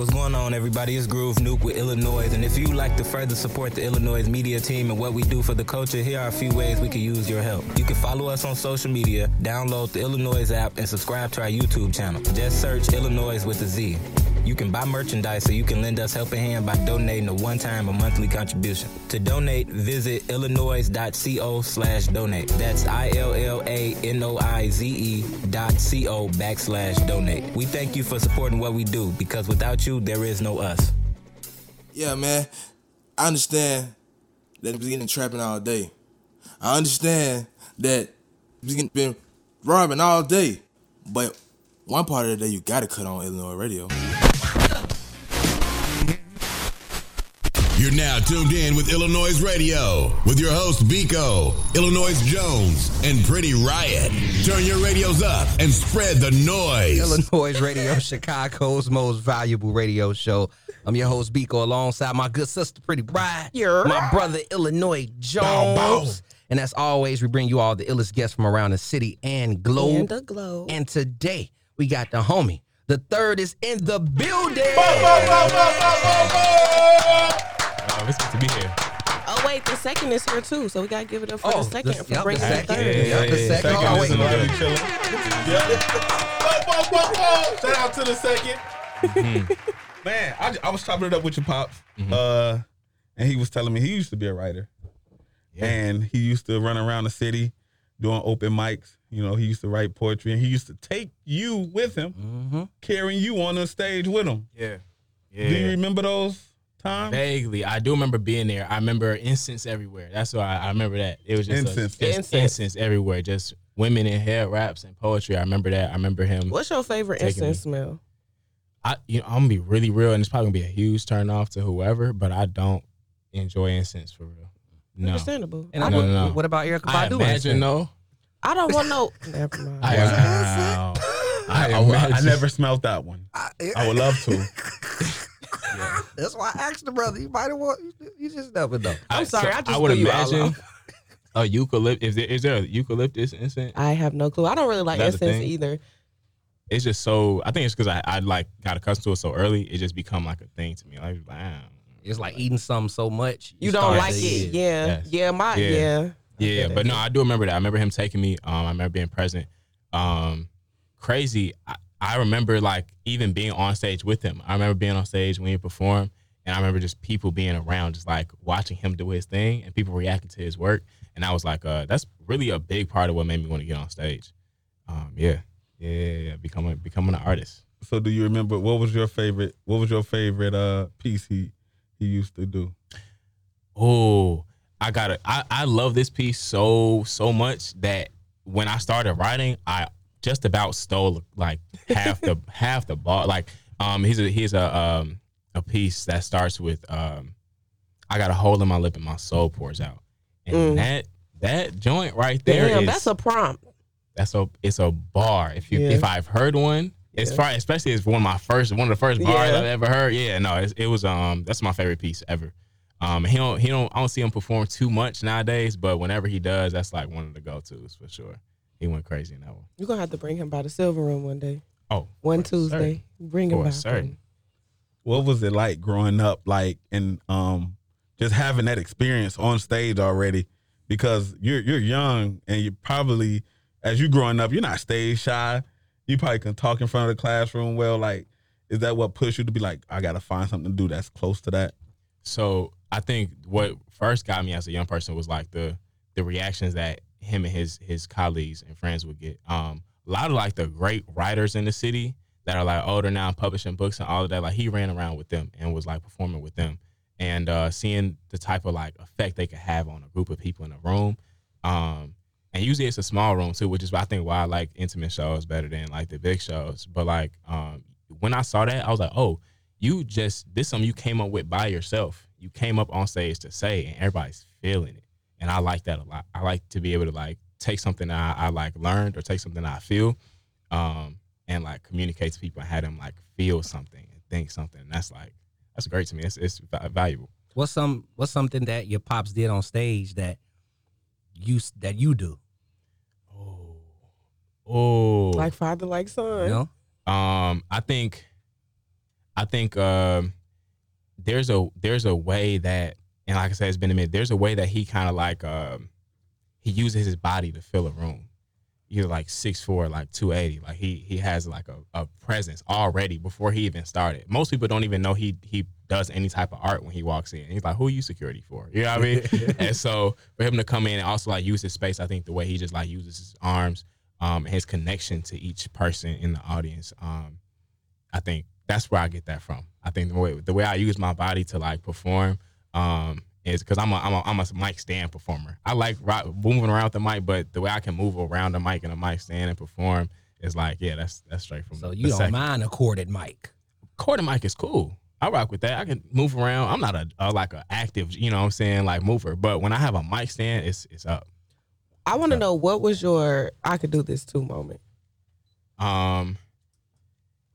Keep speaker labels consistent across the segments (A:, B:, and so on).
A: What's going on, everybody? It's Groove Nuke with Illanoize. And if you would like to further support the Illanoize media team and what we do for the culture, here are a few ways we can use your help. You can follow us on social media, download the Illanoize app, and subscribe to our YouTube channel. Just search Illanoize with a Z. You can buy merchandise so you can lend us helping hand by donating a one-time or monthly contribution. To donate, visit illanoize.co slash donate. That's I-L-L-A-N-O-I-Z-E dot C-O backslash donate. We thank you for supporting what we do because without you, there is no us.
B: Yeah, man. I understand that he's getting trapping all day. I understand that he's been robbing all day. But one part of the day you gotta cut on Illanoize radio.
C: You're now tuned in with Illanoize Radio with your host Biko, Illinois Jones, and Pretty Riot. Turn your radios up and spread the noise.
D: Illanoize Radio, Chicago's most valuable radio show. I'm your host Biko, alongside my good sister Pretty Riot,
E: Yeah.
D: my brother Illinois Jones, and as always, we bring you all the illest guests from around the city and globe.
E: And the globe.
D: And today we got the homie. The third is in the building.
F: Oh, it's good to be here.
E: Oh wait, the second is here too, so we gotta give it up for
D: Oh,
E: the second
D: the-
E: for
D: yep,
E: bringing
D: the
E: the
D: second.
E: third.
D: Yeah, yeah, the second. Oh, wait.
G: Shout out to the 2nd Man, I, I was chopping it up with your pops, uh, and he was telling me he used to be a writer, and he used to run around the city doing open mics. You know, he used to write poetry, and he used to take you with him,
D: Mm-hmm.
G: carrying you on the stage with him.
F: Yeah. yeah.
G: Do you remember those times?
F: Vaguely, I do remember being there. I remember incense everywhere. That's why I, I remember that. It was just a-
G: Incense.
F: just
E: Incense.
F: incense everywhere. Just women in hair wraps and poetry. I remember that. I remember him.
E: What's your favorite
F: Taking
E: incense smell?
F: I, you know, I'm gonna be really real, and it's probably gonna be a huge turn off to whoever, but I don't enjoy incense for real. No,
E: Understandable.
D: And
E: I,
D: I,
F: No,
D: would-
F: no, no.
D: what about Erykah
F: I
D: Badu?
F: imagine though.
E: I don't want no. Never mind.
F: I, wow.
G: I,
F: I,
G: I, I never smelled that one. I would love to.
D: That's why I asked the brother. You might have want. You just never know.
E: I'm sorry, I just
F: would
E: threw you all
F: imagine a eucalyptus. Is there, is there a eucalyptus incense?
E: I have no clue. I don't really like
F: That's
E: incense either.
F: it's just so I think it's because I, I like got accustomed to it so early. It just become like a thing to me. Like, wow.
D: It's like eating something so much.
E: You, don't like
D: to-
E: it. Yeah.
F: Yes.
E: Yeah, my
F: Yeah.
E: yeah.
F: Yeah,
E: get
F: but no, I do remember that. I remember him taking me. Um, I remember being present. Um, crazy. I, I remember like even being on stage with him. I remember being on stage when he performed, and I remember just people being around, just like watching him do his thing, and people reacting to his work. And I was like, uh, that's really a big part of what made me want to get on stage. Um, yeah, yeah, yeah, yeah. becoming becoming an artist.
G: So, do you remember what was your favorite? What was your favorite uh piece he he used to do?
F: Oh, I got it. I, I love this piece so so much that when I started writing, I just about stole like half the half the bar. Like um, he's a here's a um a piece that starts with um, I got a hole in my lip and my soul pours out, and
E: Mm.
F: that that joint right there
E: Damn,
F: is-
E: that's a prompt.
F: that's a it's a bar. If you
E: Yeah.
F: if I've heard one, it's
E: Yeah.
F: probably especially it's one of my first one of the first bars
E: Yeah.
F: I've ever heard. Yeah, no, it's, it was um that's my favorite piece ever. Um, he don't he don't I don't see him perform too much nowadays, but whenever he does, that's like one of the go tos for sure. He went crazy in that one.
E: You're gonna have to bring him by the silver room one day.
F: Oh,
E: One
F: for
E: Tuesday. Bring him
F: For
E: by.
F: certain.
G: What was it like growing up, like and um just having that experience on stage already? Because you're you're young and you probably as you growing up, you're not stage shy. You probably can talk in front of the classroom well. Like, is that what pushed you to be like, I gotta find something to do that's close to that?
F: So I think what first got me as a young person was like the the reactions that him and his his colleagues and friends would get. Um, a lot of like the great writers in the city that are like older now, publishing books and all of that. Like he ran around with them and was like performing with them, and uh, seeing the type of like effect they could have on a group of people in a room. Um, and usually it's a small room too, which is I think why I like intimate shows better than like the big shows. But like um, when I saw that, I was like, oh, you just this something you came up with by yourself. You came up on stage to say, and everybody's feeling it. And I like that a lot. I like to be able to like take something that I, I like learned or take something that I feel, um, and like communicate to people and have them like feel something and think something. That's like that's great to me. It's it's valuable.
D: What's some What's something that your pops did on stage that you that you do?
F: Oh, oh,
E: Like father, like son.
D: You know,
F: Um, I think, I think um, there's a there's a way that, and like I said, it's been a minute. There's a way that he kind of like um, he uses his body to fill a room. You're like six four, like two eighty. Like he he has like a, a presence already before he even started. Most people don't even know he he does any type of art when he walks in. He's like, "Who are you security for?" You know what I mean? and so for him to come in and also like use his space, I think the way he just like uses his arms, um, and his connection to each person in the audience, um, I think that's where I get that from. I think the way the way I use my body to like perform, um, is because I'm a, I'm a I'm a mic stand performer. I like rock, moving around the mic, but the way I can move around the mic and a mic stand and perform is like, yeah, that's that's straight from.
D: So
F: the
D: you don't
F: second.
D: mind a corded mic.
F: Corded mic is cool. I rock with that. I can move around. I'm not a, a like a active, you know what I'm saying, like mover. But when I have a mic stand, it's it's up.
E: I want to know what was your I could do this too moment.
F: Um,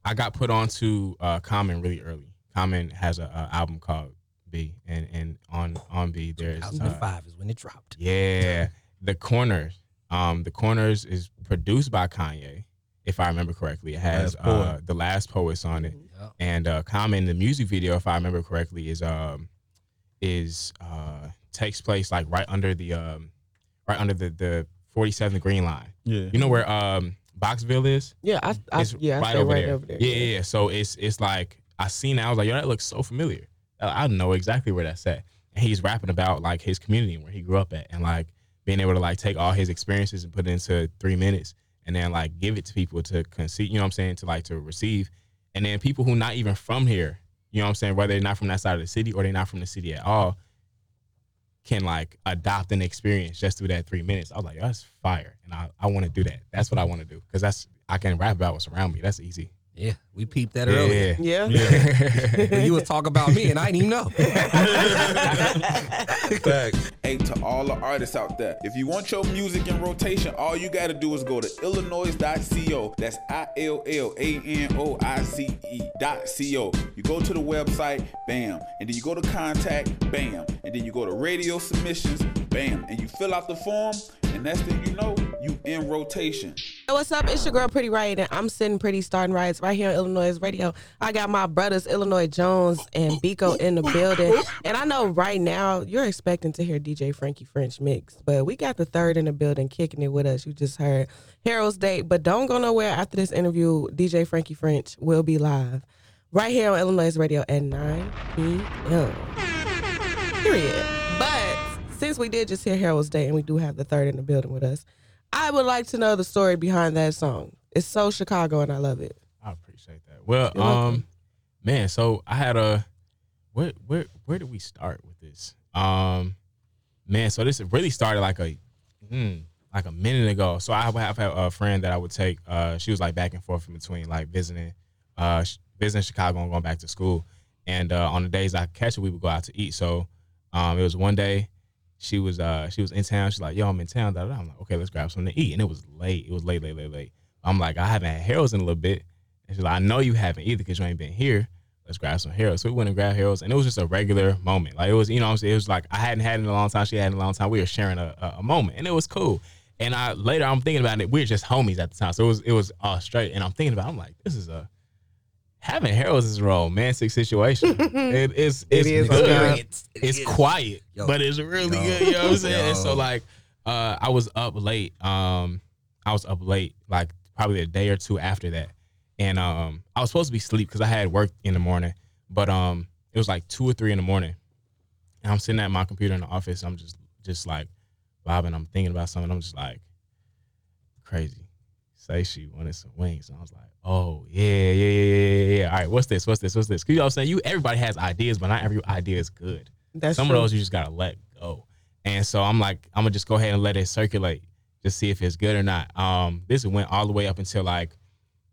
F: I got put onto uh, Common really early. Common has a, a album called BE, and and on on B there's uh,
D: 2005 is when it dropped.
F: yeah the corners. Um, the corners is produced by Kanye, if I remember correctly. It has
G: Last
F: uh, the last poets on it,
D: Yep.
F: and uh, Common the music video, if I remember correctly, is um is uh takes place like right under the um right under the the 47th Green Line.
G: Yeah.
F: You know where um Boxville is?
E: Yeah, I, I
F: it's
E: yeah,
F: right
E: stay
F: over
E: right
F: there.
E: over there.
F: Yeah, yeah, yeah. So it's it's like I seen it. I was like, yo, that looks so familiar. I I know exactly where that's at. And he's rapping about like his community where he grew up at, and like being able to like take all his experiences and put it into three minutes, and then like give it to people to conceive. You know what I'm saying? To like to receive, and then people who not even from here. You know what I'm saying? Whether they're not from that side of the city or they're not from the city at all, can like adopt an experience just through that three minutes. I was like, that's fire, and I, I want to do that. That's what I want to do because that's I can rap about what's around me. That's easy.
D: Yeah, we peeped that earlier.
F: Yeah.
E: Yeah.
D: When you was talking about me and I didn't even know.
G: Facts.
H: Hey, to all the artists out there, if you want your music in rotation, all you got to do is go to illanoize.co. That's I L L A N O I Z E dot co. You go to the website, bam, and then you go to contact, bam, and then you go to radio submissions, bam, and you fill out the form, and next thing you know, you in rotation.
E: Hey, what's up? It's your girl Pretty Riot, and I'm sitting pretty starting riots right here on Illanoize Radio. I got my brothers Illinois Jones and Biko in the building, and I know right now you're expecting to hear DJ Frankie French mix, but we got the third in the building kicking it with us. You just heard Harold's date, but don't go nowhere after this interview. DJ Frankie French will be live right here on Illanoize Radio at 9 p.m. Period. But since we did just hear Harold's Day and we do have the third in the building with us, I would like to know the story behind that song. It's so Chicago and I love it.
F: I appreciate that. Well,
E: You're welcome.
F: um, man, so I had a where where where do we start with this? Um, man, so this really started like a hmm, like a minute ago. So I have, have a friend that I would take. Uh, she was like back and forth in between like visiting, uh, visiting Chicago and going back to school. And uh, on the days I catch her, we would go out to eat. So um, it was one day she was uh she was in town. She's like, yo, I'm in town. I'm like, okay, let's grab something to eat. And it was late. It was late, late, late, late. I'm like, I haven't had Harold's in a little bit. And she's like, I know you haven't either because you ain't been here. Let's grab some Harold's. So we went and grabbed Harold's, and it was just a regular moment. Like it was, you know, I'm saying it was like I hadn't had it in a long time. She had it in a long time. We were sharing a, a, moment, and it was cool. And I later I'm thinking about it. We were just homies at the time, so it was it was all straight. And I'm thinking about, it, I'm like, this is a having Harold's is a romantic situation. it is it's
D: is
F: good.
D: experience. It
F: It's
D: is.
F: quiet,
D: Yo.
F: but it's really
D: Yo.
F: good. You know what I'm saying?
D: Yo.
F: So like, uh, I was up late. Um, I was up late, like probably a day or two after that, and um, I was supposed to be asleep because I had work in the morning, but um, it was like two or three in the morning, and I'm sitting at my computer in the office. I'm just just like bobbing. I'm thinking about something. I'm just like crazy. Say she wanted some wings. And I was like, oh yeah, yeah, yeah, yeah, yeah. All right, what's this? What's this? What's this? 'Cause you know what I'm saying? You everybody has ideas, but not every idea is good.
E: That's
F: Some
E: true.
F: of those you just gotta let go. And so I'm like, I'm gonna just go ahead and let it circulate, just see if it's good or not. Um, this went all the way up until like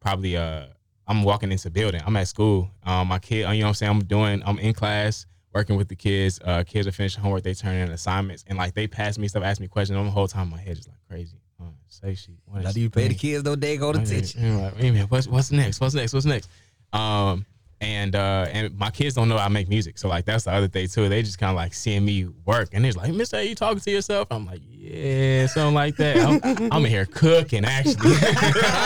F: probably uh I'm walking into building. I'm at school. Um, my kid, you know what I'm saying? I'm doing, I'm in class working with the kids. Uh, kids are finishing homework, they turn in assignments, and like they pass me stuff, ask me questions. And the whole time my head is like crazy. Say she.
D: Now do you pay the kids no day go to
F: Wait a
D: attention?
F: minute, wait a minute, wait a minute, What's what's next? What's next? What's next? Um, and uh, and my kids don't know I make music, so like that's the other thing too. They just kind of like seeing me work, and they're like, "Mister, you talking to yourself?" I'm like, "Yeah, something like that." I'm, I'm in here cooking actually.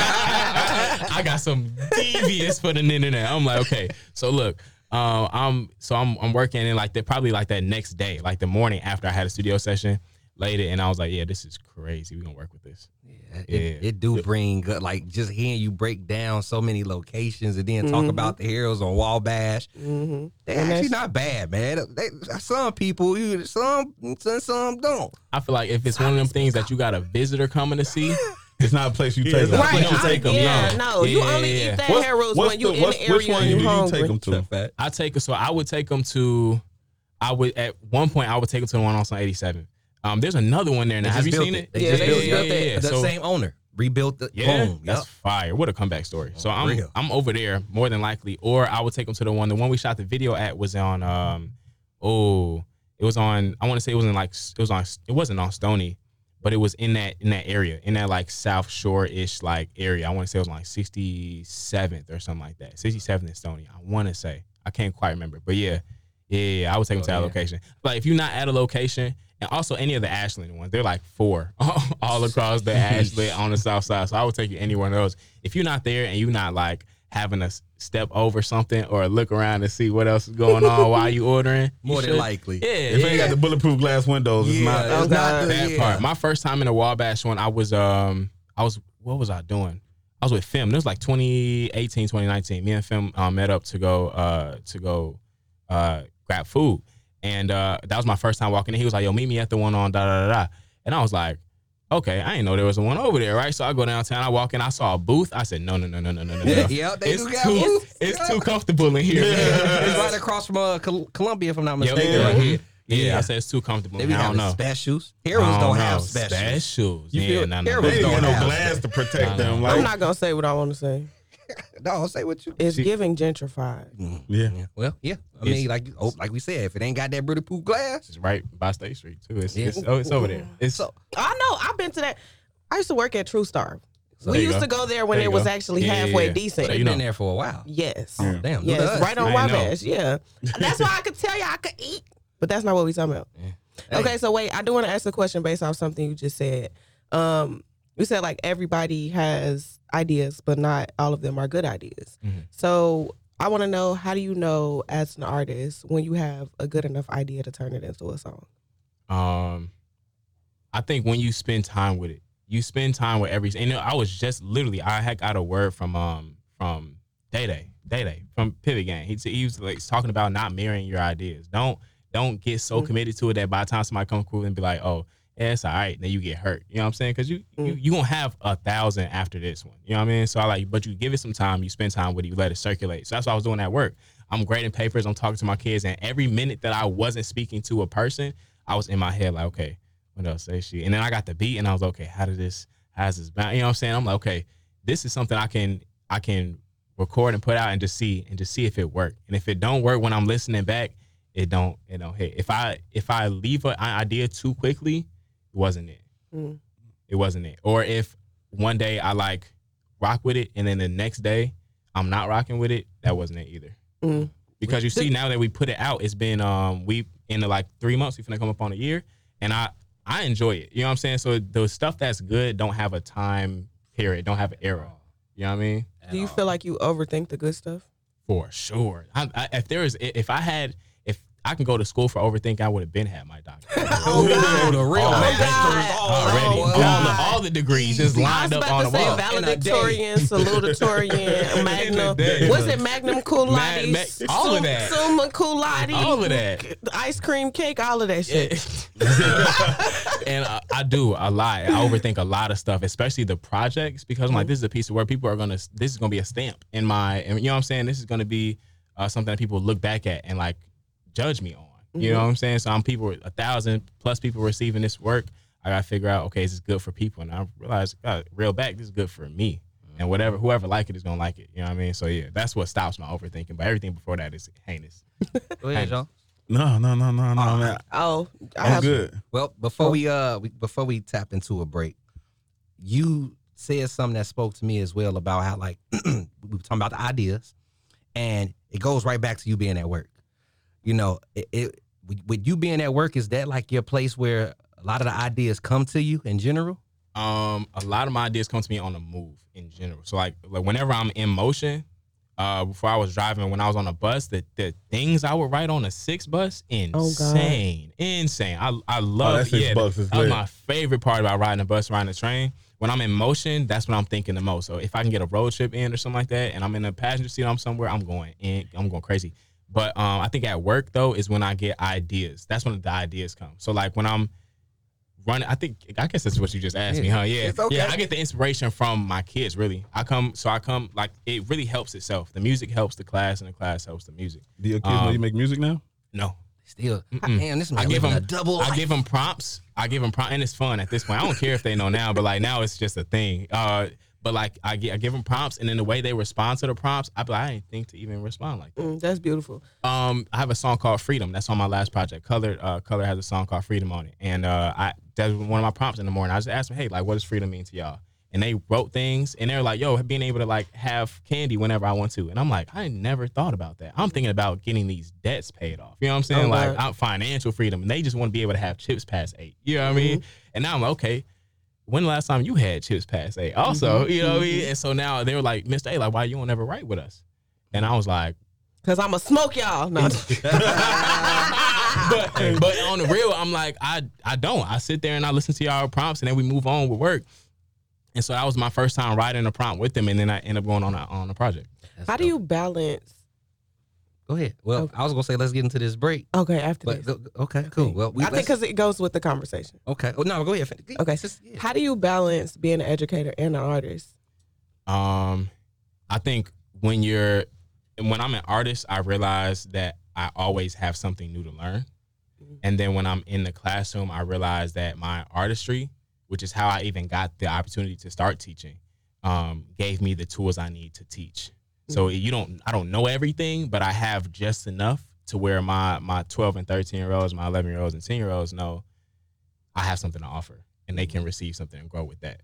F: I got some devious for the internet. I'm like, okay, so look, uh, I'm so I'm I'm working and like the probably like that next day, like the morning after I had a studio session, laid it, and I was like, yeah, this is crazy. We're gonna work with this.
D: It,
F: Yeah.
D: it do bring good, like just hearing you break down so many locations and then talk
E: Mhm.
D: about the heroes on Wabash.
E: Mm-hmm.
D: They're actually not bad, man. They, some people, you some some some don't.
F: I feel like if it's one of them things that you got a visitor coming to see,
G: It's not a place you take
F: it's
G: them.
E: Right.
F: place you
E: I-
F: take 'em,
E: yeah,
F: no.
E: no. You
F: Yeah,
E: only
F: yeah,
E: eat
F: yeah.
E: that
G: What's-
E: hair
G: what's
E: when you
G: the-
E: in
G: what's-
E: the area
G: which one
E: you
G: do you take them to?
F: I take so I would take them to. I would at one point I would take them to the one on 87. Um, there's another one there now. Have you seen
D: it.
F: it?
D: They
E: Yeah,
D: just
E: they
D: built
E: just
D: it.
E: built it.
D: The
F: So-
D: same owner rebuilt the
F: Yeah,
D: boom.
F: that's
D: Yep.
F: fire. What a comeback story. So I'm
D: real.
F: I'm over there more than likely, or I would take them to the one. The one we shot the video at was on. Um, oh, it was on. I want to say it was in like it was on. It wasn't on Stony, but it was in that in that area, in that like South Shore ish like area. I want to say it was like 67th or something like that. 67th and Stony. I want to say. I can't quite remember, but yeah, yeah, yeah, I would take them to that
D: yeah.
F: location. Like if you're not at a location. And also any of the Ashland ones, they're like four all across the Ashland on the south side. So I would take you anywhere those. If you're not there and you're not like having to step over something or look around and see what else is going on while you ordering, you
D: More than likely.
F: Yeah,
G: If
F: yeah.
G: you got the bulletproof glass windows, it's
D: Yeah,
G: not.
D: it's not the-
F: that part. My first time in a Wabash one, I was um I was what was I doing? I was with Fem. It was like 2018, 2019. Me and Fem uh, met up to go uh to go uh grab food. And uh that was my first time walking in. He was like, yo, meet me at the one on da da da da. And I was like, okay, I didn't know there was a one over there, right? So I go downtown, I walk in, I saw a booth. I said, no, no, no, no, no, no, no. no.
D: Yep, they
F: it's
D: do got
F: too,
D: booths.
F: it's
D: Yep.
F: too comfortable in here.
D: it's right across from uh, Col- Columbia, if I'm not
F: Yep,
D: mistaken.
F: right
D: right
F: here.
D: here.
F: Yeah, I said it's too comfortable.
D: They
F: I
D: be
F: don't
D: having
F: know.
D: specials. Heroes don't,
F: know.
D: have specials.
F: Specials.
D: You
F: yeah,
D: feel-
F: nah, nah,
D: Heroes.
G: They ain't got
D: don't
G: no
D: have
G: glass to protect
F: Nah,
G: them. Like,
E: I'm not gonna say what I want to say.
D: No, say what you.
E: It's giving gentrified.
G: yeah.
D: Yeah. Well, yeah. I
F: It's-
D: mean, like oh, like we said, if it ain't got that bulletproof glass,
F: It's right by State Street too. It's
D: Yeah.
F: it's, oh, it's over there. It's
D: So-
E: I know. I've been to that. I used to work at True Star.
F: There
E: we used
F: go.
E: to go there when
F: There
E: it was
F: go.
E: actually
F: Yeah, yeah,
E: halfway
F: yeah.
E: decent.
F: So
D: they've been there for a while.
E: Yes.
D: Oh, damn.
E: Yes,
D: look
E: right on
F: I know.
E: Wabash. Yeah. That's why I could tell you I could eat. But that's not what we talking about.
D: Hey.
E: Okay, so wait, I do want to ask a question based off something you just said. Um, you said like everybody has ideas, but not all of them are good ideas.
F: Mhm.
E: So I want to know how do you know as an artist when you have a good enough idea to turn it into a song?
F: um, I think when you spend time with it, you spend time with every. And I was just literally I had got a word from um from Day Day Day Day from Pivot Gang. He he was like talking about not mirroring your ideas. Don't don't get so
E: Mm.
F: committed to it that by the time somebody comes cool and be like, oh. Yeah, it's all right. Then you get hurt. You know what I'm saying? Because you, you
E: Mm.
F: you gonna have a thousand after this one. You know what I mean? So I like, but you give it some time. You spend time with it. You let it circulate. So that's why I was doing that work. I'm grading papers. I'm talking to my kids, and every minute that I wasn't speaking to a person, I was in my head like, okay, what else say she? And then I got the beat, and I was okay. How did this? How's this? bound? You know what I'm saying? I'm like, okay, this is something I can I can record and put out and just see and just see if it worked. And if it don't work when I'm listening back, it don't it don't hit. If I if I leave an idea too quickly, it wasn't it.
E: Mm.
F: It wasn't it. Or if one day I like rock with it, and then the next day I'm not rocking with it, that wasn't it either.
E: Mm.
F: Because you see now that we put it out, it's been um we in the like three months, we finna come up on a year, and I I enjoy it. You know what I'm saying? So the stuff that's good don't have a time period, don't have an era. You know what I mean?
E: Do you feel like you overthink the good stuff?
F: For sure. I, I, if there is, if I had, if I can go to school for overthinking, I would have been had my doctorate.
D: Oh, God. the real
F: Already. Already.
D: Oh,
F: all, the, all the degrees just lined up on the wall.
E: valedictorian, salutatorian, magnum. Was it magnum cum laude?
F: All of that.
E: Summa cum laude.
F: All of that.
E: Ice cream cake, all of that shit.
F: and I, I do a lot. I overthink a lot of stuff, especially the projects, because I'm like, this is a piece of work. People are gonna, this is gonna be a stamp in my, and you know what I'm saying. This is gonna be uh, something that people look back at and like judge me on. You know what I'm saying? So I'm people, a thousand plus people receiving this work. I gotta figure out, okay, is this good for people? And I realized, God, real back, this is good for me. And whatever, whoever like it is gonna like it. You know what I mean? So yeah, that's what stops my overthinking. But everything before that is heinous.
D: Go ahead, John.
G: No, no, no, no, no, man.
E: Oh, I
G: I'm
E: have,
G: good.
D: Well, before we uh we, before we tap into a break, you said something that spoke to me as well about how like we were talking about the ideas, and it goes right back to you being at work. You know, it, it with- with you being at work, is that like your place where a lot of the ideas come to you in general?
F: Um, a lot of my ideas come to me on the move in general. So like, like whenever I'm in motion, uh, before I was driving, when I was on a bus, the the things I would write on a six bus, insane, insane. I I love
G: Oh,
F: yeah,
G: bucks is
F: that was my favorite part about riding a bus, riding a train. When I'm in motion, that's what I'm thinking the most. So if I can get a road trip in or something like that, and I'm in a passenger seat, I'm somewhere, I'm going in, I'm going crazy. But um, I think at work though is when I get ideas. That's when the ideas come. So like when I'm running, I think I guess that's what you just asked me, huh? Yeah,
D: It's okay.
F: yeah. I get the inspiration from my kids. Really, I come, so I come like it really helps itself. The music helps the class, and the class helps the music.
G: Do your kids know
F: Um,
G: you make music now?
F: No,
D: Still,
F: Mm-mm.
D: damn, this man
F: I give them
D: a double.
F: I give them prompts. I give them prompts, and it's fun at this point. I don't care if they know now, but like now it's just a thing. Uh, but like I, I give them prompts, and then the way they respond to the prompts, I I didn't think to even respond like that.
I: Mm, that's beautiful.
F: Um, I have a song called Freedom. That's on my last project. Color, uh, Color has a song called Freedom on it, and uh, I that's one of my prompts in the morning. I just asked them, hey, like, what does freedom mean to y'all? And they wrote things, and they're like, yo, being able to like have candy whenever I want to, and I'm like, I never thought about that. I'm thinking about getting these debts paid off. You know what I'm saying?
I: Oh,
F: like, I'm financial freedom, and they just want to be able to have chips past eight. You know what I mean? And now I'm like, okay. When the last time you had chips past eight? Also, mm-hmm, you know what I mean? Mm-hmm. And so now they were like, Mr. A, like, why you don't ever write with us? And I was like,
I: Cause I'ma smoke y'all. No.
F: but but on the real, I'm like, I I don't. I sit there and I listen to y'all prompts, and then we move on with work. And so that was my first time writing a prompt with them, and then I end up going on a on a project.
D: That's
I: How do you balance?
D: Go ahead. Well, I was gonna say let's get into this break,
I: Okay, after
D: but
I: this.
D: go, okay, cool. Well, we
I: I think
D: let's-
I: because it goes with the conversation.
D: okay. Oh no, go ahead. fin-
I: Okay.
D: It's just- yeah.
I: How do you balance being an educator and an artist?
F: Um, I think when you're when I'm an artist, I realize that I always have something new to learn. And then when I'm in the classroom, I realize that my artistry, which is how I even got the opportunity to start teaching, um, gave me the tools I need to teach. So mm-hmm. you don't, I don't know everything, but I have just enough to where my my 12 and 13 year olds, my 11 year olds and 10 year olds know I have something to offer, and they can mm-hmm. receive something and grow with that.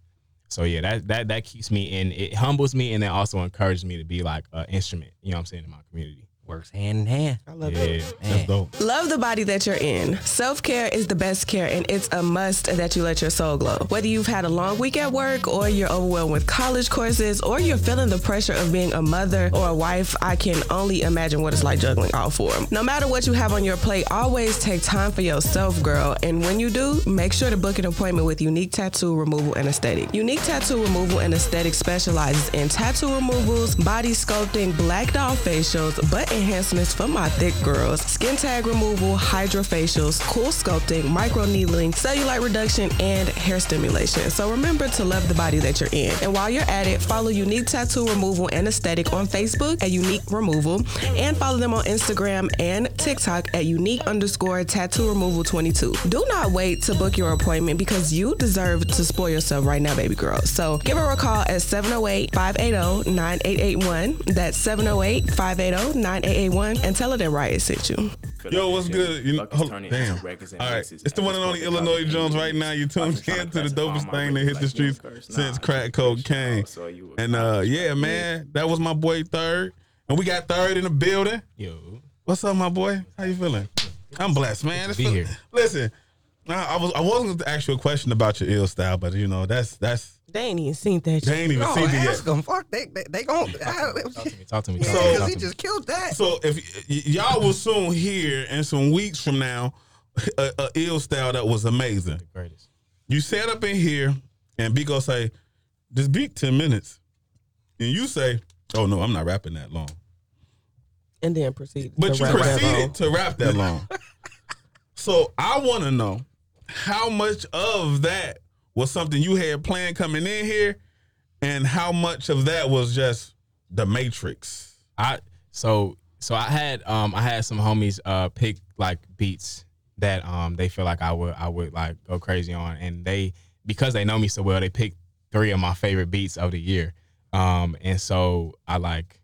F: So yeah, that that that keeps me in. It humbles me, and then also encourages me to be like an instrument. You know what I'm saying in my community.
D: Works hand in hand.
I: I love
F: Yeah.
I: it.
G: That's dope.
E: Love the body that you're in. Self care is the best care, and it's a must that you let your soul glow. Whether you've had a long week at work, or you're overwhelmed with college courses, or you're feeling the pressure of being a mother or a wife, I can only imagine what it's like juggling all four. No matter what you have on your plate, always take time for yourself, girl. And when you do, make sure to book an appointment with Unique Tattoo Removal and Aesthetic. Unique Tattoo Removal and Aesthetic specializes in tattoo removals, body sculpting, black doll facials, butt enhancements for my thick girls, skin tag removal, hydrofacials, cool sculpting, micro needling, cellulite reduction, and hair stimulation. So remember to love the body that you're in. And while you're at it, follow Unique Tattoo Removal and Aesthetic on Facebook at Unique Removal and follow them on Instagram and TikTok at unique underscore tattoo removal 22. Do not wait to book your appointment because you deserve to spoil yourself right now, baby girl. So give her a call at 708 580 9881. That's 708 580 9881 and tell her that Riot sent you.
G: Yo, what's good? You know, hold, damn.
J: into records and
G: All right, it's the one and
J: it's
G: only
J: what they call
G: Illinois Jones right now. You
J: beats.
G: tuned
J: Buckets
G: in
J: to
G: to the dopest thing that hit the streets since crack cocaine.
J: so you a
G: And uh, yeah, man, that was my boy Third, and we got Third in the building.
F: Yo,
G: What's up, my boy? How you feeling? I'm blessed, man. It's
F: be here.
G: Listen, I, I was I wasn't going to ask you a question about your ill style, but you know that's that's
I: They ain't even seen that shit.
G: they ain't even
D: No,
G: seen it oh, yet.
D: ask them. Fuck, they they, they gon'
F: talk to me. Talk to me. Talk to me.
G: So-
F: talk
D: he
F: to me.
D: just killed that.
G: So if y- y'all will soon hear in some weeks from now a, a ill style that was amazing.
F: the greatest.
G: You sat up in here and Biko say, "This beat ten minutes," and you say, "Oh no, I'm not rapping that long."
I: And then proceed.
G: But
I: to
G: you
I: rap
G: proceeded to rap that long. so I want to know how much of that was something you had planned coming in here, and how much of that was just the Matrix.
F: I so so I had um I had some homies uh pick like beats that um they feel like I would I would like go crazy on. And they because they know me so well they picked three of my favorite beats of the year. Um and so I like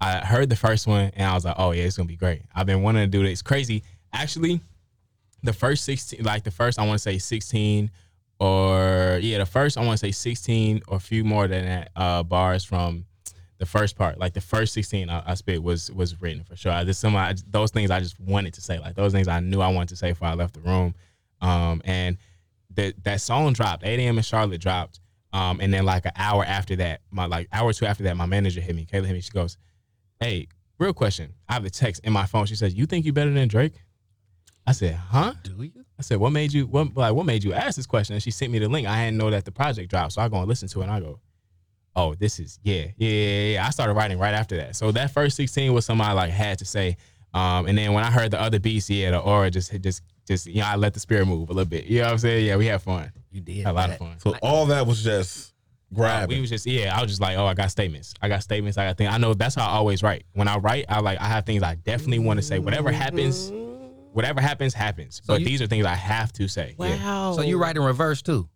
F: I heard the first one and I was like oh yeah it's gonna be great. I've been wanting to do this. Crazy. Actually the first 16 like the first I want to say 16 or yeah the first I want to say 16 or a few more than that uh bars from the first part, like the first 16 I, I spit was was written for sure. I just some I, those things I just wanted to say, like those things I knew I wanted to say before I left the room. Um, and that that song dropped. 8 a.m. in Charlotte dropped. Um, and then like an hour after that, my like hour or two after that, my manager hit me. Kayla hit me. She goes, "Hey, real question. I have a text in my phone. She says, "You think you better than Drake?" I said, "Huh?"
D: Do you?
F: I said, "What made you what like what made you ask this question?" And she sent me the link. I didn't know that the project dropped, so I go and listen to it. and I go, "Oh, this is yeah, yeah, yeah." yeah. I started writing right after that. So that first sixteen was something I like had to say. Um, and then when I heard the other beats, yeah, the aura just just just you know I let the spirit move a little bit. You know what I'm saying? Yeah, we had fun.
D: You did
F: Had a lot
D: that.
F: of fun.
G: So all that was just
F: Uh, we was just yeah. I was just like, oh, I got statements. I got statements. I got things. I know that's how I always write. When I write, I like I have things I definitely want to say. Whatever happens, whatever happens, happens.
D: So
F: but
D: you-
F: these are things I have to say. Yeah.
E: Wow.
D: So you write in reverse too.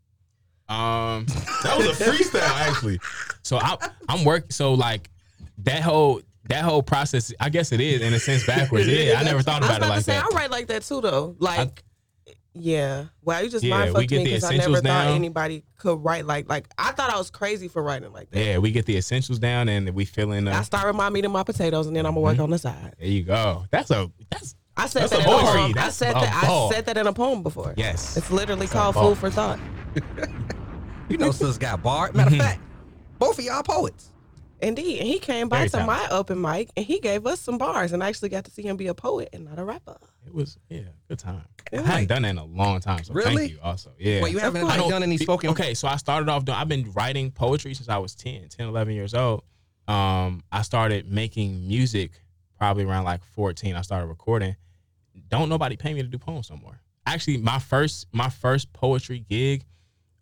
F: Um.
G: that was a freestyle, actually.
F: So I I'm working. So like that whole that whole process. I guess it is in a sense backwards. Yeah. I never thought
E: I was
F: about it like
E: to say
F: that.
E: I write like that too though. Like, yeah. Wow, you just
F: Yeah,
E: mind
F: we
E: fucked
F: get
E: me
F: the
E: because I never
F: essentials
E: thought anybody could write like like I thought I was crazy for writing like that.
F: Yeah, we get the essentials down and we fill in.
E: I
F: Uh,
E: start with my meat and my potatoes, and then I'm gonna work on the side.
F: there you go. That's a that's
E: I said
F: That's
E: that
F: a
E: in a
F: poetry.
E: poem. I said
F: a
E: that.
F: ball.
E: I said that in a poem before.
F: yes.
E: It's literally
F: a
E: called
F: ball.
E: food for thought.
D: You know, sis got barred. Matter of fact, both of y'all poets.
E: Indeed, and he came by
F: Very
E: to my
F: talented.
E: open mic, and he gave us some bars, and I actually got to see him be a poet and not a rapper.
F: It was yeah, good time.
E: Yeah.
F: I haven't done that in a long time, so
D: Really?
F: thank you. Also, yeah.
D: Well, you haven't.
F: I don't-
D: done any spoken.
F: Okay, so I started off doing. I've been writing poetry since I was 10, 10, 11 years old. Um, I started making music probably around like fourteen. I started recording. Don't nobody pay me to do poems no more. Actually, my first my first poetry gig,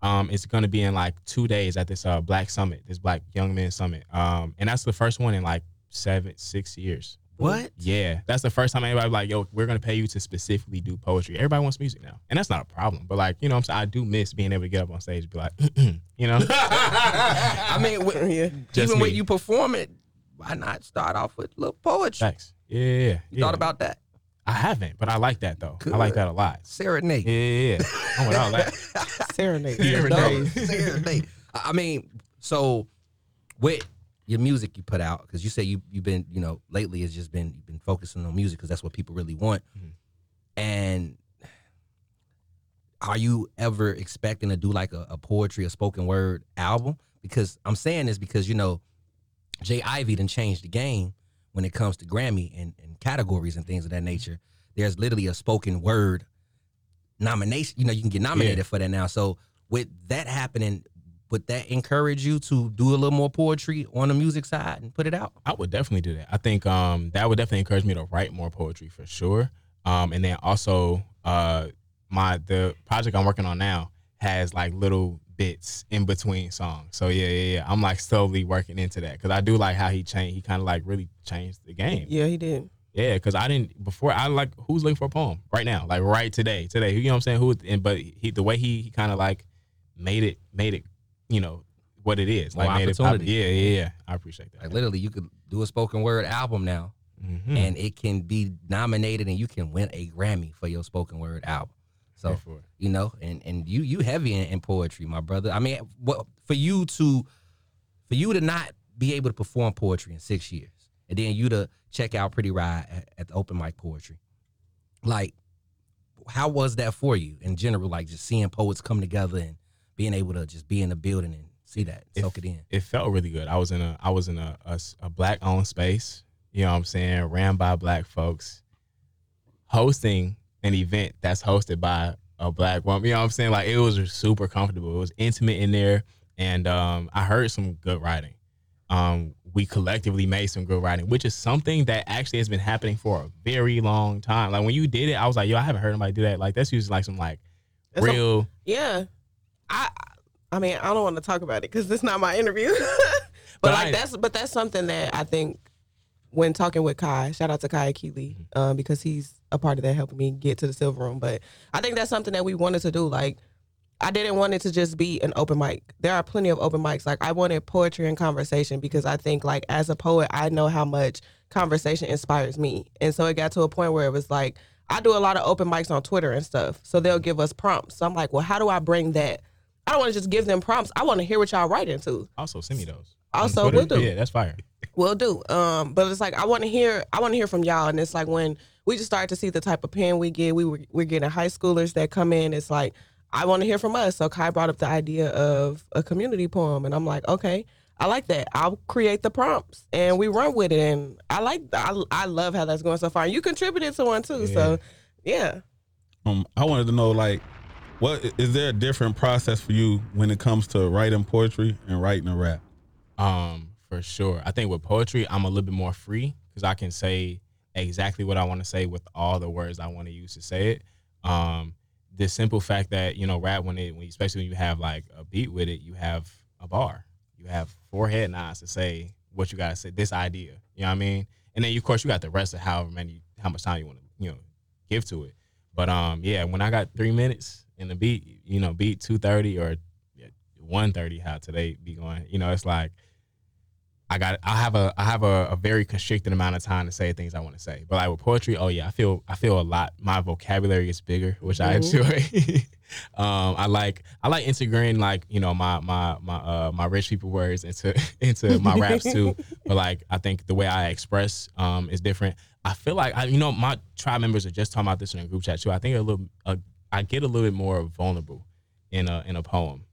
F: um, is going to be in like two days at this uh Black Summit, this Black Young Men Summit. Um, and that's the first one in like seven six years.
D: What?
F: Yeah, that's the first time anybody like, yo, we're gonna pay you to specifically do poetry. Everybody wants music now, and that's not a problem. But like, you know, what I'm saying I do miss being able to get up on stage and be like, you know,
D: I mean, with,
E: Yeah.
F: Just
D: even when you perform it, why not start off with a little poetry?
F: Thanks. Yeah, yeah, yeah.
D: You thought about that?
F: I haven't, but I like that though. I like that a lot.
D: Serenade.
F: Yeah, yeah, yeah. I'm with all that.
E: Serenade.
D: No,
F: Serenade.
D: serenade. I I mean, so with your music you put out, because you say you you've been, you know, lately it's just been you've been focusing on music because that's what people really want.
F: Mhm.
D: And are you ever expecting to do like a, a poetry, a spoken word album? Because I'm saying this because you know, J. Ivy didn't change the game when it comes to Grammy and, and categories and things of that nature. There's literally a spoken word nomination. You know, you can get nominated
F: Yeah.
D: for that now. So with that happening, would that encourage you to do a little more poetry on the music side and put it out?
F: I would definitely do that. I think um, that would definitely encourage me to write more poetry for sure. Um, and then also, uh, my the project I'm working on now has like little bits in between songs. So yeah, yeah, yeah. I'm like slowly working into that because I do like how he changed. He kind of like really changed the game.
E: Yeah, he did.
F: Yeah, because I didn't before. I like who's looking for a poem right now, like right today, today. You know what I'm saying? Who? And but he the way he, he kind of like made it made it, you know what it is. Like
D: More
F: made it pop- Yeah, yeah, yeah. I appreciate that.
D: Like literally, you could do a spoken word album now,
F: Mhm.
D: and it can be nominated, and you can win a Grammy for your spoken word album. So
F: it.
D: you know, and and you you heavy in, in poetry, my brother. I mean, what for you to for you to not be able to perform poetry in six years, and then you to check out Pretty Riot at, at the open mic poetry, like how was that for you in general? Like just seeing poets come together and being able to just be in the building and see that,
F: If-
D: soak it in.
F: it felt really good. I was in a I was in a a black owned space, you know what I'm saying, ran by black folks, hosting an event that's hosted by a black woman. You know what I'm saying? Like it was super comfortable. It was intimate in there, and um, I heard some good writing. Um, we collectively made some good writing, which is something that actually has been happening for a very long time. Like when you did it, I was like, yo, I haven't heard anybody do that. Like that's usually like some like
E: That's a-
F: real.
E: Yeah, I. I mean, I don't want to talk about it because it's not my interview. but,
F: But
E: like
F: I-
E: that's but that's something that I think when talking with Kai, shout out to Kai Keeley,
F: Mm-hmm.
E: um, because he's a part of that helping me get to the silver room. But I think that's something that we wanted to do. Like, I didn't want it to just be an open mic. There are plenty of open mics. Like, I wanted poetry and conversation because I think, like, as a poet, I know how much conversation inspires me. And so it got to a point where it was like, I do a lot of open mics on Twitter and stuff. So they'll give us prompts. So I'm like, well, how do I bring that? I don't want to just give them prompts. I want to hear what y'all write into.
F: Also, send me those.
E: Also, will do.
F: Yeah, that's fire.
E: Will do. Um, but it's like I want to hear. I want to hear from y'all, and it's like when we just started to see the type of pen we get. We were we're getting high schoolers that come in. It's like I want to hear from us. So Kai brought up the idea of a community poem, and I'm like, okay, I like that. I'll create the prompts and we run with it. And I like, I, I love how that's going so far. And you contributed to one too, so yeah.
G: Um, I wanted to know like, what is there a different process for you when it comes to writing poetry and writing a rap?
F: Um, for sure. I think with poetry, I'm a little bit more free because I can say exactly what I want to say with all the words I want to use to say it. Um, the simple fact that you know rap when it, when especially when you have like a beat with it, you have a bar, you have four head nods to say what you gotta say, this idea. You know what I mean? And then of course you got the rest of however many, how much time you want to you know give to it. But um, yeah, when I got three minutes in the beat, you know, beat two thirty or one thirty, how today be going, you know, it's like I got I have a I have a, a, very constricted amount of time to say things I want to say. But like with poetry, oh yeah, I feel I feel a lot. My vocabulary is bigger, which mm-hmm. I enjoy. um, I like I like integrating like you know my my my uh, my rich people words into into my raps too. But like I think the way I express um, is different. I feel like I you know my tribe members are just talking about this in a group chat too. I think a little uh, I get a little bit more vulnerable in a in a poem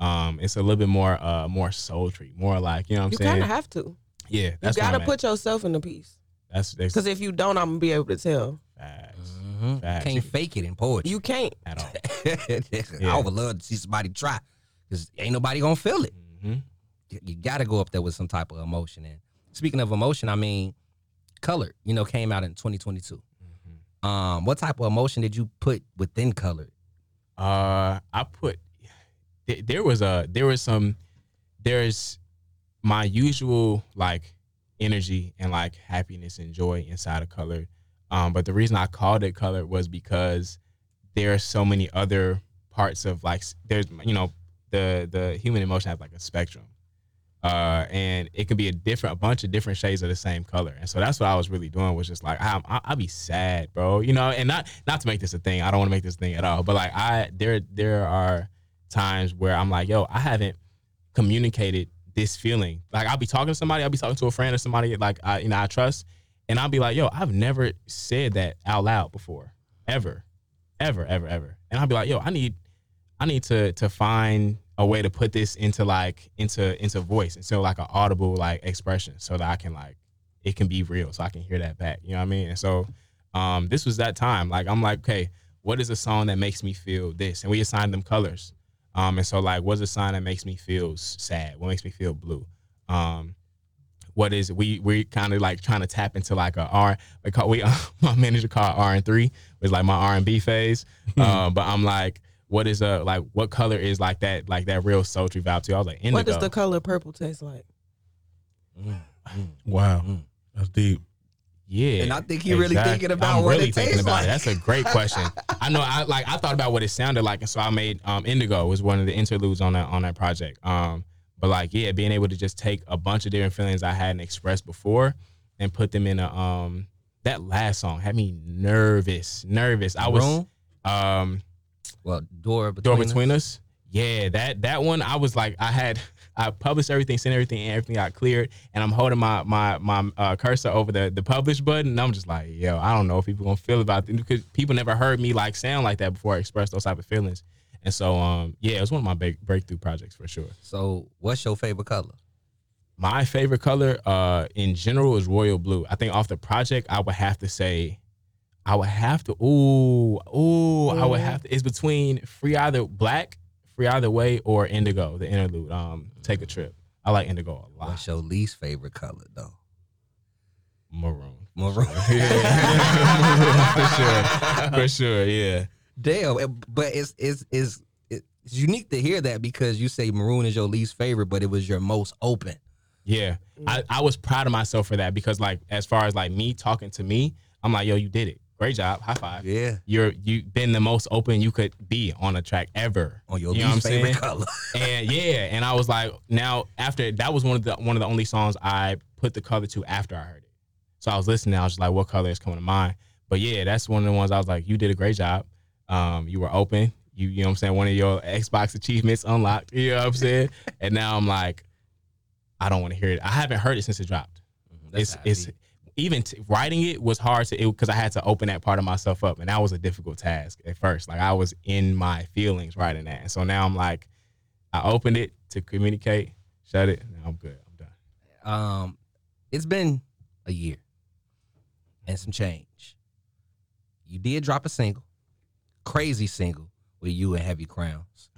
F: um, it's a little bit more uh more sultry, more like you know what I'm
E: you
F: saying.
E: You kind of have to.
F: Yeah,
E: you gotta put yourself in the piece.
F: That's
E: because if you don't, I'm gonna be able to tell.
F: Facts.
D: Mm-hmm. Facts. Can't fake it in poetry.
E: You can't
F: at all.
D: yeah. I would love to see somebody try, because ain't nobody gonna feel it. Mm-hmm. You, you got to go up there with some type of emotion. And speaking of emotion, I mean, Colored, you know, came out in 2022. Mm-hmm. Um, what type of emotion did you put within Colored?
F: Uh, I put there was a there was some there's my usual like energy and like happiness and joy inside of color. Um, but the reason I called it color was because there are so many other parts of like there's you know the the human emotion has like a spectrum. Uh, and it can be a different, a bunch of different shades of the same color, and so that's what I was really doing was just like I, I, I'll be sad, bro, you know, and not not to make this a thing. I don't want to make this thing at all, but like I there there are times where I'm like, yo, I haven't communicated this feeling. Like I'll be talking to somebody, I'll be talking to a friend or somebody like I you know I trust, and I'll be like, yo, I've never said that out loud before, ever, ever, ever, ever. And I'll be like, yo, I need, I need to to find a way to put this into like into into voice, into like an audible like expression, so that I can like it can be real, so I can hear that back. You know what I mean? And so, um, this was that time. Like I'm like, okay, what is a song that makes me feel this? And we assigned them colors. Um, and so like, what's a sign that makes me feel sad? What makes me feel blue? Um, what is we we kind of like trying to tap into like a R. We call we uh, my manager called R and three was like my R and B phase. uh, but I'm like, what is a like what color is like that like that real sultry vibe to? You? I was like, indigo.
E: What does the color purple taste like?
G: Mm, mm, wow, mm. that's deep.
F: Yeah,
D: and I think he exactly. really thinking about
F: I'm
D: what
F: really
D: it
F: thinking about
D: like.
F: it. That's a great question. I know. I like. I thought about what it sounded like, and so I made um, Indigo was one of the interludes on that on that project. Um, but like, yeah, being able to just take a bunch of different feelings I hadn't expressed before and put them in a um that last song had me nervous, nervous. I was
D: Room?
F: um,
D: well, door between
F: door between us. us. Yeah, that that one I was like I had I published everything, sent everything, and everything got cleared. And I'm holding my my my uh, cursor over the the publish button, and I'm just like, yo, I don't know if people gonna feel about it because people never heard me like sound like that before. I express those type of feelings, and so um yeah, it was one of my big breakthrough projects for sure.
D: So, what's your favorite color?
F: My favorite color, uh, in general, is royal blue. I think off the project, I would have to say, I would have to. Ooh, ooh, I would have to. It's between free either black Free Either Way or Indigo, the interlude. Um, Take a Trip. I like Indigo a lot.
D: What's your least favorite color though?
F: Maroon.
D: Maroon.
F: yeah. for sure. For sure. Yeah.
D: Damn. But it's it's it's it's unique to hear that because you say maroon is your least favorite, but it was your most open.
F: Yeah. I, I was proud of myself for that because like as far as like me talking to me, I'm like, yo, you did it great job, high five.
D: Yeah,
F: you're you've been the most open you could be on a track ever.
D: On your you least favorite color.
F: and yeah, and I was like, now after that was one of the one of the only songs I put the color to after I heard it. So I was listening, I was just like, what color is coming to mind? But yeah, that's one of the ones I was like, you did a great job. Um, you were open. You you know what I'm saying? One of your Xbox achievements unlocked. You know what I'm saying? and now I'm like, I don't want to hear it. I haven't heard it since it dropped. Mm-hmm. it's it's even t- writing it was hard to because I had to open that part of myself up, and that was a difficult task at first. Like I was in my feelings writing that, and so now I'm like, I opened it to communicate, shut it. I'm good. I'm done.
D: Um, it's been a year and some change. You did drop a single, crazy single with you and Heavy Crowns.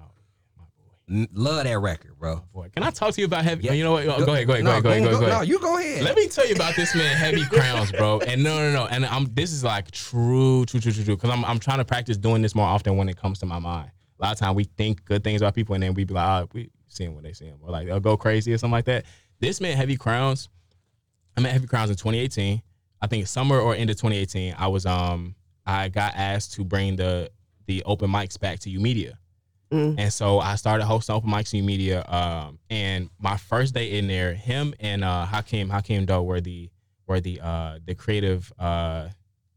F: Oh, my boy.
D: N- Love that record, bro.
F: Boy, can I talk to you about heavy?
D: Yeah.
F: You know what? Go, go ahead. Go ahead.
D: No,
F: go ahead. Go ahead. Go ahead. Go
D: No,
F: ahead.
D: you go ahead.
F: Let me tell you about this man, Heavy Crowns, bro. And no, no, no. And I'm this is like true, true, true, true, true. Because I'm I'm trying to practice doing this more often when it comes to my mind. A lot of time we think good things about people and then we be like, oh, we seeing what they see them, or like they'll go crazy or something like that. This man, Heavy Crowns, I met Heavy Crowns in 2018. I think summer or end of 2018. I was um I got asked to bring the the open mics back to YOUmedia. And so I started hosting open mics YOUmedia. Um, and my first day in there, him and uh, Hakeem Hakeem Doe were the were the uh, the creative uh,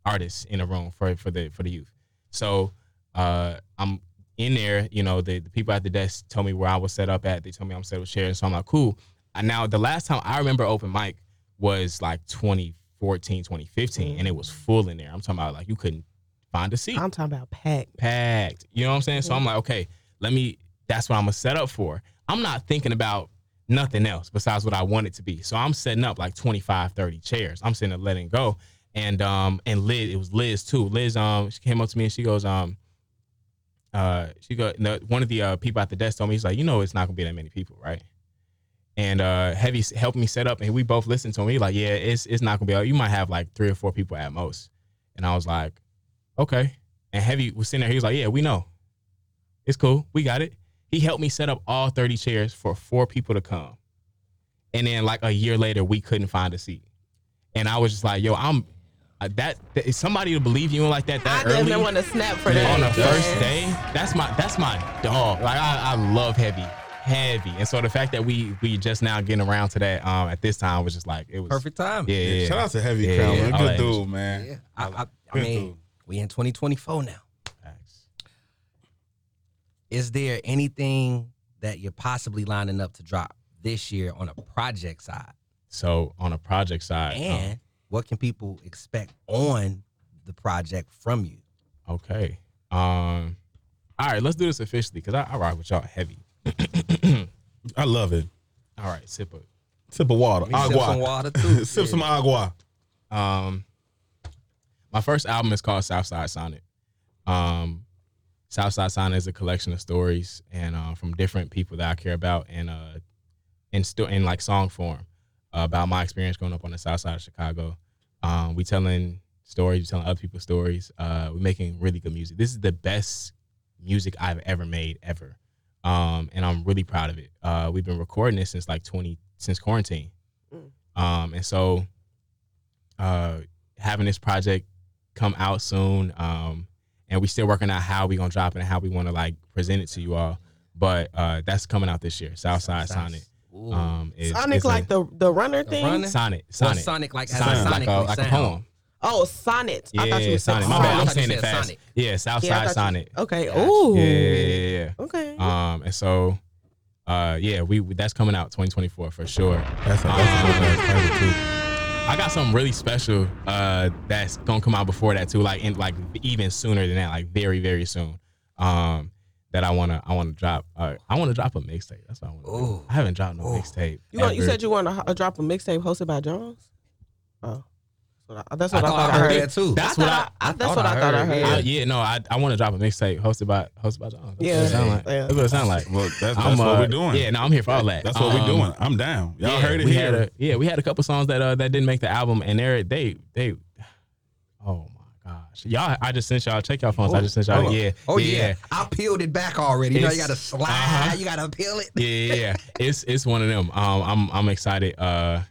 F: artists in the room for for the for the youth. So uh, I'm in there. You know, the, the people at the desk told me where I was set up at. They told me I'm set up sharing. So I'm like, cool. And now the last time I remember open mic was like 2014, 2015, and it was full in there. I'm talking about like you couldn't find a seat
E: I'm talking about packed.
F: packed. You know what I'm saying? So I'm like, okay, let me. That's what I'm gonna set up for. I'm not thinking about nothing else besides what I want it to be. So I'm setting up like 25, 30 chairs. I'm sitting there letting go. And um and Liz, it was Liz too. Liz um she came up to me and she goes um uh she go one of the uh, people at the desk told me he's like you know it's not gonna be that many people right and uh heavy helped me set up and we both listened to him like yeah it's it's not gonna be you might have like three or four people at most and I was like okay and heavy was sitting there he was like yeah we know it's cool. We got it. He helped me set up all 30 chairs for four people to come. And then like a year later, we couldn't find a seat. And I was just like, yo, I'm uh, that, that is somebody to believe you in like that that
E: definitely
F: early
E: want to snap for that.
F: on the
E: Yeah.
F: first day. That's my that's my dog. Like I, I love heavy. Heavy. And so the fact that we we just now getting around to that um at this time was just like it was
D: Perfect time.
F: Yeah, yeah.
G: Shout out to Heavy
F: Yeah,
G: Crown,
F: yeah,
G: man. Good dude, man.
D: Yeah. I, I, I mean,
G: dude.
D: we in 2024 now.
F: Facts.
D: Is there anything that you're possibly lining up to drop this year on a project side?
F: So on a project side, um,
D: And what can people expect on the project from you?
F: Okay. Um. All right, let's do this officially because I, I ride with y'all heavy.
G: I love it.
F: All right, sip of
G: Sip of water.
D: Me sip
G: Agua.
D: some water, too.
G: Sip
D: Yeah.
G: some agua.
F: Um, my first album is called Southside Sonnet. Um, Southside Sonnet is a collection of stories and uh, from different people that I care about and uh, in sto- in like song form uh, about my experience growing up on the South Side of Chicago. Um, we telling stories, we telling other people's stories. Uh, we're making really good music. This is the best music I've ever made ever, um, and I'm really proud of it. Uh, we've been recording this since like 20 since quarantine, um, and so uh, having this project come out soon. Um, and we still working out how we gonna drop it and how we want to like present it to you all. But uh, that's coming out this year. Southside Sonnet.
D: Ooh.
F: Um, is,
E: Sonic
F: is a-
E: like the the runner thing.
D: runner?
F: Sonnet.
D: Well,
F: Sonnet.
D: Sonic like as
F: Sonnet,
D: a
F: like a, like a poem.
E: Oh, sonnet. I thought you
F: Yeah,
E: were saying
F: Sonnet. My bad.
D: I
F: I'm saying it fast.
D: Sonnet.
F: Yeah,
E: Yeah, I
F: Southside
E: you-
F: Sonnet.
E: Okay.
D: Gotcha.
E: Ooh.
F: Yeah, yeah, yeah,
E: Okay.
F: Um, and so, uh, yeah, we we- that's coming out 2024 for sure.
G: That's a, That's a dope ass title, too.
F: I got something really special uh, that's gonna come out before that too, like in like even sooner than that, like very very soon. Um, that I wanna I wanna drop. Uh, I wanna drop a mixtape. That's what I wanna. Do. I haven't dropped no mixtape.
E: you you said you want to drop a mixtape hosted by Jones. Oh, what I, that's
D: I
E: what I,
D: thought
E: thought I heard.
D: that too.
F: That's
E: I
F: what I.
E: I, that's what I thought I heard.
F: I- yeah, no, I I want to drop a mixtape hosted by hosted by John. That's
E: Yeah.
F: what it sound like.
E: Yeah.
F: That's what it sound like.
G: Well, that's, that's
F: I'm,
G: what
F: uh,
G: we're doing.
F: Yeah, no, I'm here for all that.
G: That's what
F: Um,
G: we're doing. I'm down. Y'all
F: yeah,
G: heard it
F: we
G: here.
F: Had a, yeah, we had a couple songs that uh that didn't make the album, and they're they they. Oh my gosh, y'all! I just sent y'all. Check y'all phones. I just sent y'all.
G: Hold.
F: Yeah.
D: Oh yeah. I peeled it back already. You know, you gotta slide.
F: uh-huh.
D: You gotta peel it.
F: yeah, yeah, yeah. it's it's one of them. Um, I'm I'm excited. Uh,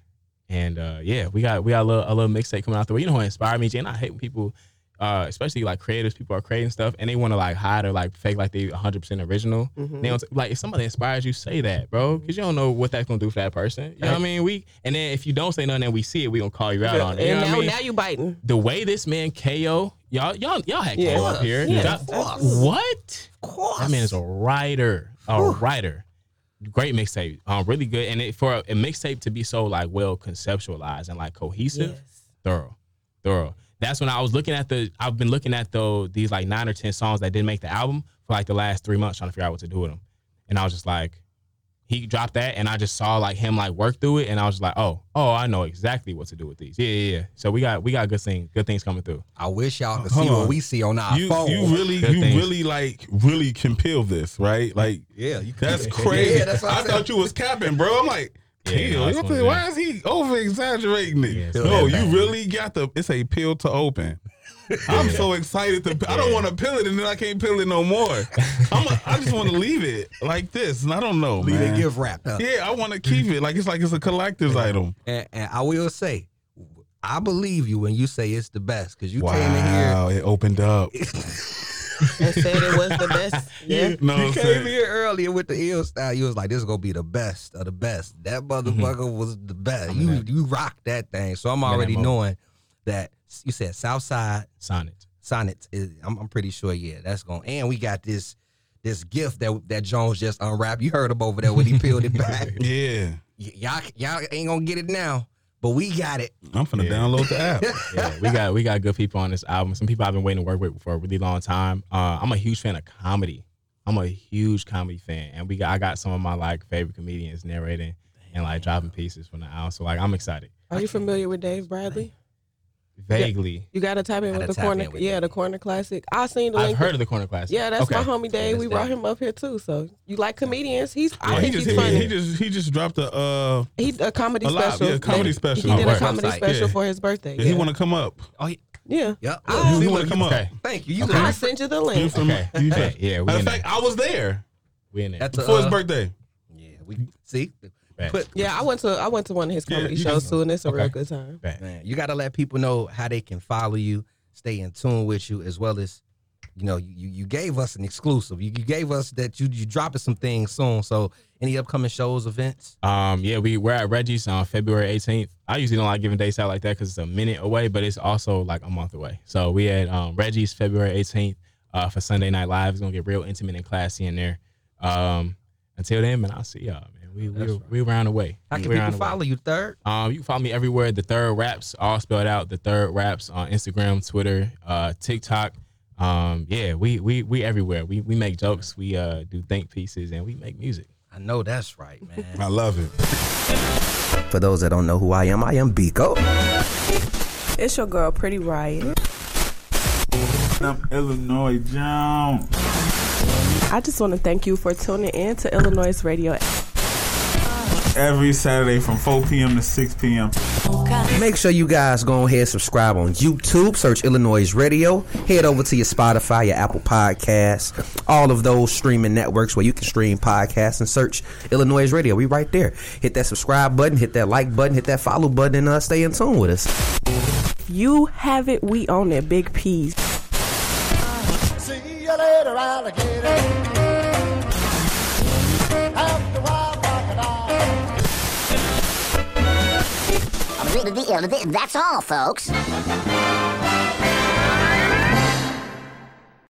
F: and uh, yeah, we got we got a little a little mixtape coming out the way. You know what inspired me, Jay? And I hate when people, uh, especially like creators, people are creating stuff and they want to like hide or like fake like they 100 percent original. They don't like if somebody inspires you, say that, bro, because you don't know what that's gonna do for that person. You know what I mean? We and then if you don't say nothing and we see it, we gonna call you out on it. You
E: and
F: know
E: now,
F: I mean?
E: now you biting.
F: the way this man KO, y'all y'all y'all had
E: Yeah.
F: KO up here.
E: Yeah.
F: Y'all- what? That man is a writer. A writer. Great mixtape. Um, really good. And it, for a, a mixtape to be so like well conceptualized and like cohesive,
E: Yes.
F: thorough, thorough. That's when I was looking at the. I've been looking at though these like nine or ten songs that didn't make the album for like the last three months, trying to figure out what to do with them. And I was just like, he dropped that, and I just saw like him like work through it, and I was like, oh, oh, I know exactly what to do with these. Yeah, yeah, yeah. So we got we got good things, good things coming through.
D: I wish y'all could
G: Hold
D: see
G: on.
D: what we see on our
G: You
D: phone.
G: you really
F: Good
G: you
F: things.
G: really like really can peel this right like
D: yeah, you
G: that's
D: could.
G: crazy.
D: Yeah, that's what
G: I
D: I'm
G: thought you was capping, bro. I'm like.
F: Yeah,
G: Peel.
F: no,
G: I'm
F: that's
G: thinking,
F: one
G: why is he over exaggerating it?
F: Yeah,
G: no, you really got the. It's a pill to open. I'm so excited to. I don't want to peel it, and then I can't peel it no more. I'm. A, I just want to leave it like this, and I don't know,
D: Leave
G: man.
D: it gift wrapped up.
G: Yeah, I want to keep it like it's like it's a collector's item.
D: And, and I will say, I believe you when you say it's the best because you came in here.
G: Wow, it opened up.
E: and said it was the best. Yeah.
G: No,
D: you came
G: saying-
D: here earlier with the ill style. You was like, "This is gonna be the best of the best." That mm-hmm. motherfucker was the best. You you rocked that thing. So I'm already
F: mode.
D: knowing that you said Southside
F: Sonnet.
D: Sonnet. Is, I'm, I'm pretty sure. Yeah, that's going. And we got this this gift that that Jones just unwrapped. You heard him over there when he peeled it back.
G: Yeah,
D: Y- y'all y'all ain't gonna get it now, but we got it.
G: I'm finna
F: Yeah.
G: download the app.
F: Yeah, we got we got good people on this album. Some people I've been waiting to work with for a really long time. Uh, I'm a huge fan of comedy. I'm a huge comedy fan, and we got I got some of my like favorite comedians narrating and like dropping pieces from the album. So like I'm excited.
E: Are you familiar with Dave Bradley?
F: Vaguely,
E: You got to type in with the corner.
D: with
E: Yeah,
D: Dave.
E: the corner classic. I seen the
F: I've
E: link.
F: heard of the corner classic.
E: yeah, that's
F: okay.
E: my homie Dave.
D: that's
E: we brought him up here too. So you like comedians? He's. I
G: he
E: think
G: just
E: he's
G: he,
E: funny.
G: he just he just dropped a uh
E: He a comedy
G: A lot,
E: special.
G: yeah, comedy
E: They-
G: special.
E: He did
F: Oh,
E: a comedy
D: Website.
E: special
G: Yeah.
E: for his birthday.
G: he want to come up.
D: Oh yeah.
E: Yeah.
D: Yep.
G: He
D: See,
G: want to come up.
D: Thank you. You
F: Okay.
D: got
E: I
D: it.
E: sent you the link.
G: from,
F: Okay.
G: you
F: Okay. Yeah, we
G: Matter
F: in
G: of fact, I was there
F: We in there.
D: That's a,
G: for his
D: uh,
G: birthday.
D: Yeah, we see.
F: Bet.
D: Put
E: Yeah, I went to I went to one of his comedy
G: you
E: shows
G: can-
E: too, and it's a real good time.
D: Man, you got to let people know how they can follow you, stay in tune with you, as well as, you know, you you gave us an exclusive. You, you gave us that you you dropping some things soon. So, any upcoming shows, events?
F: Um, yeah, we we're at Reggie's on February 18th. I usually don't like giving dates out like that because it's a minute away, but it's also like a month away. So we had um, Reggie's February 18th uh, for Sunday Night Live. It's gonna get real intimate and classy in there. Um, until then, man, I'll see y'all, man. We we we around the way.
D: How can
F: around
D: people
F: the way.
D: follow you? Third.
F: Um, you can follow me everywhere. The Third Raps, all spelled out. The Third Raps on Instagram, Twitter, uh, TikTok. Um, yeah, we we we everywhere. We we make jokes. We uh do think pieces, and we make music.
D: I know that's right, man.
G: I love it.
D: For those that don't know who I am, I am Biko.
K: It's your girl, Pretty Riot.
J: I'm Illanoize Jones.
K: I just want to thank you for tuning in to Illanoize Radio.
J: Every Saturday from 4 p.m. to 6 p.m.
L: Make sure you guys go ahead and subscribe on YouTube. Search Illanoize Radio. Head over to your Spotify, your Apple Podcasts, all of those streaming networks where you can stream podcasts and search Illanoize Radio. We right there. Hit that subscribe button, hit that like button, hit that follow button, and uh, stay in tune with us.
K: You have it, we own it. Big P's.
M: Alligator. After a while, crocodile.
N: That's all, folks.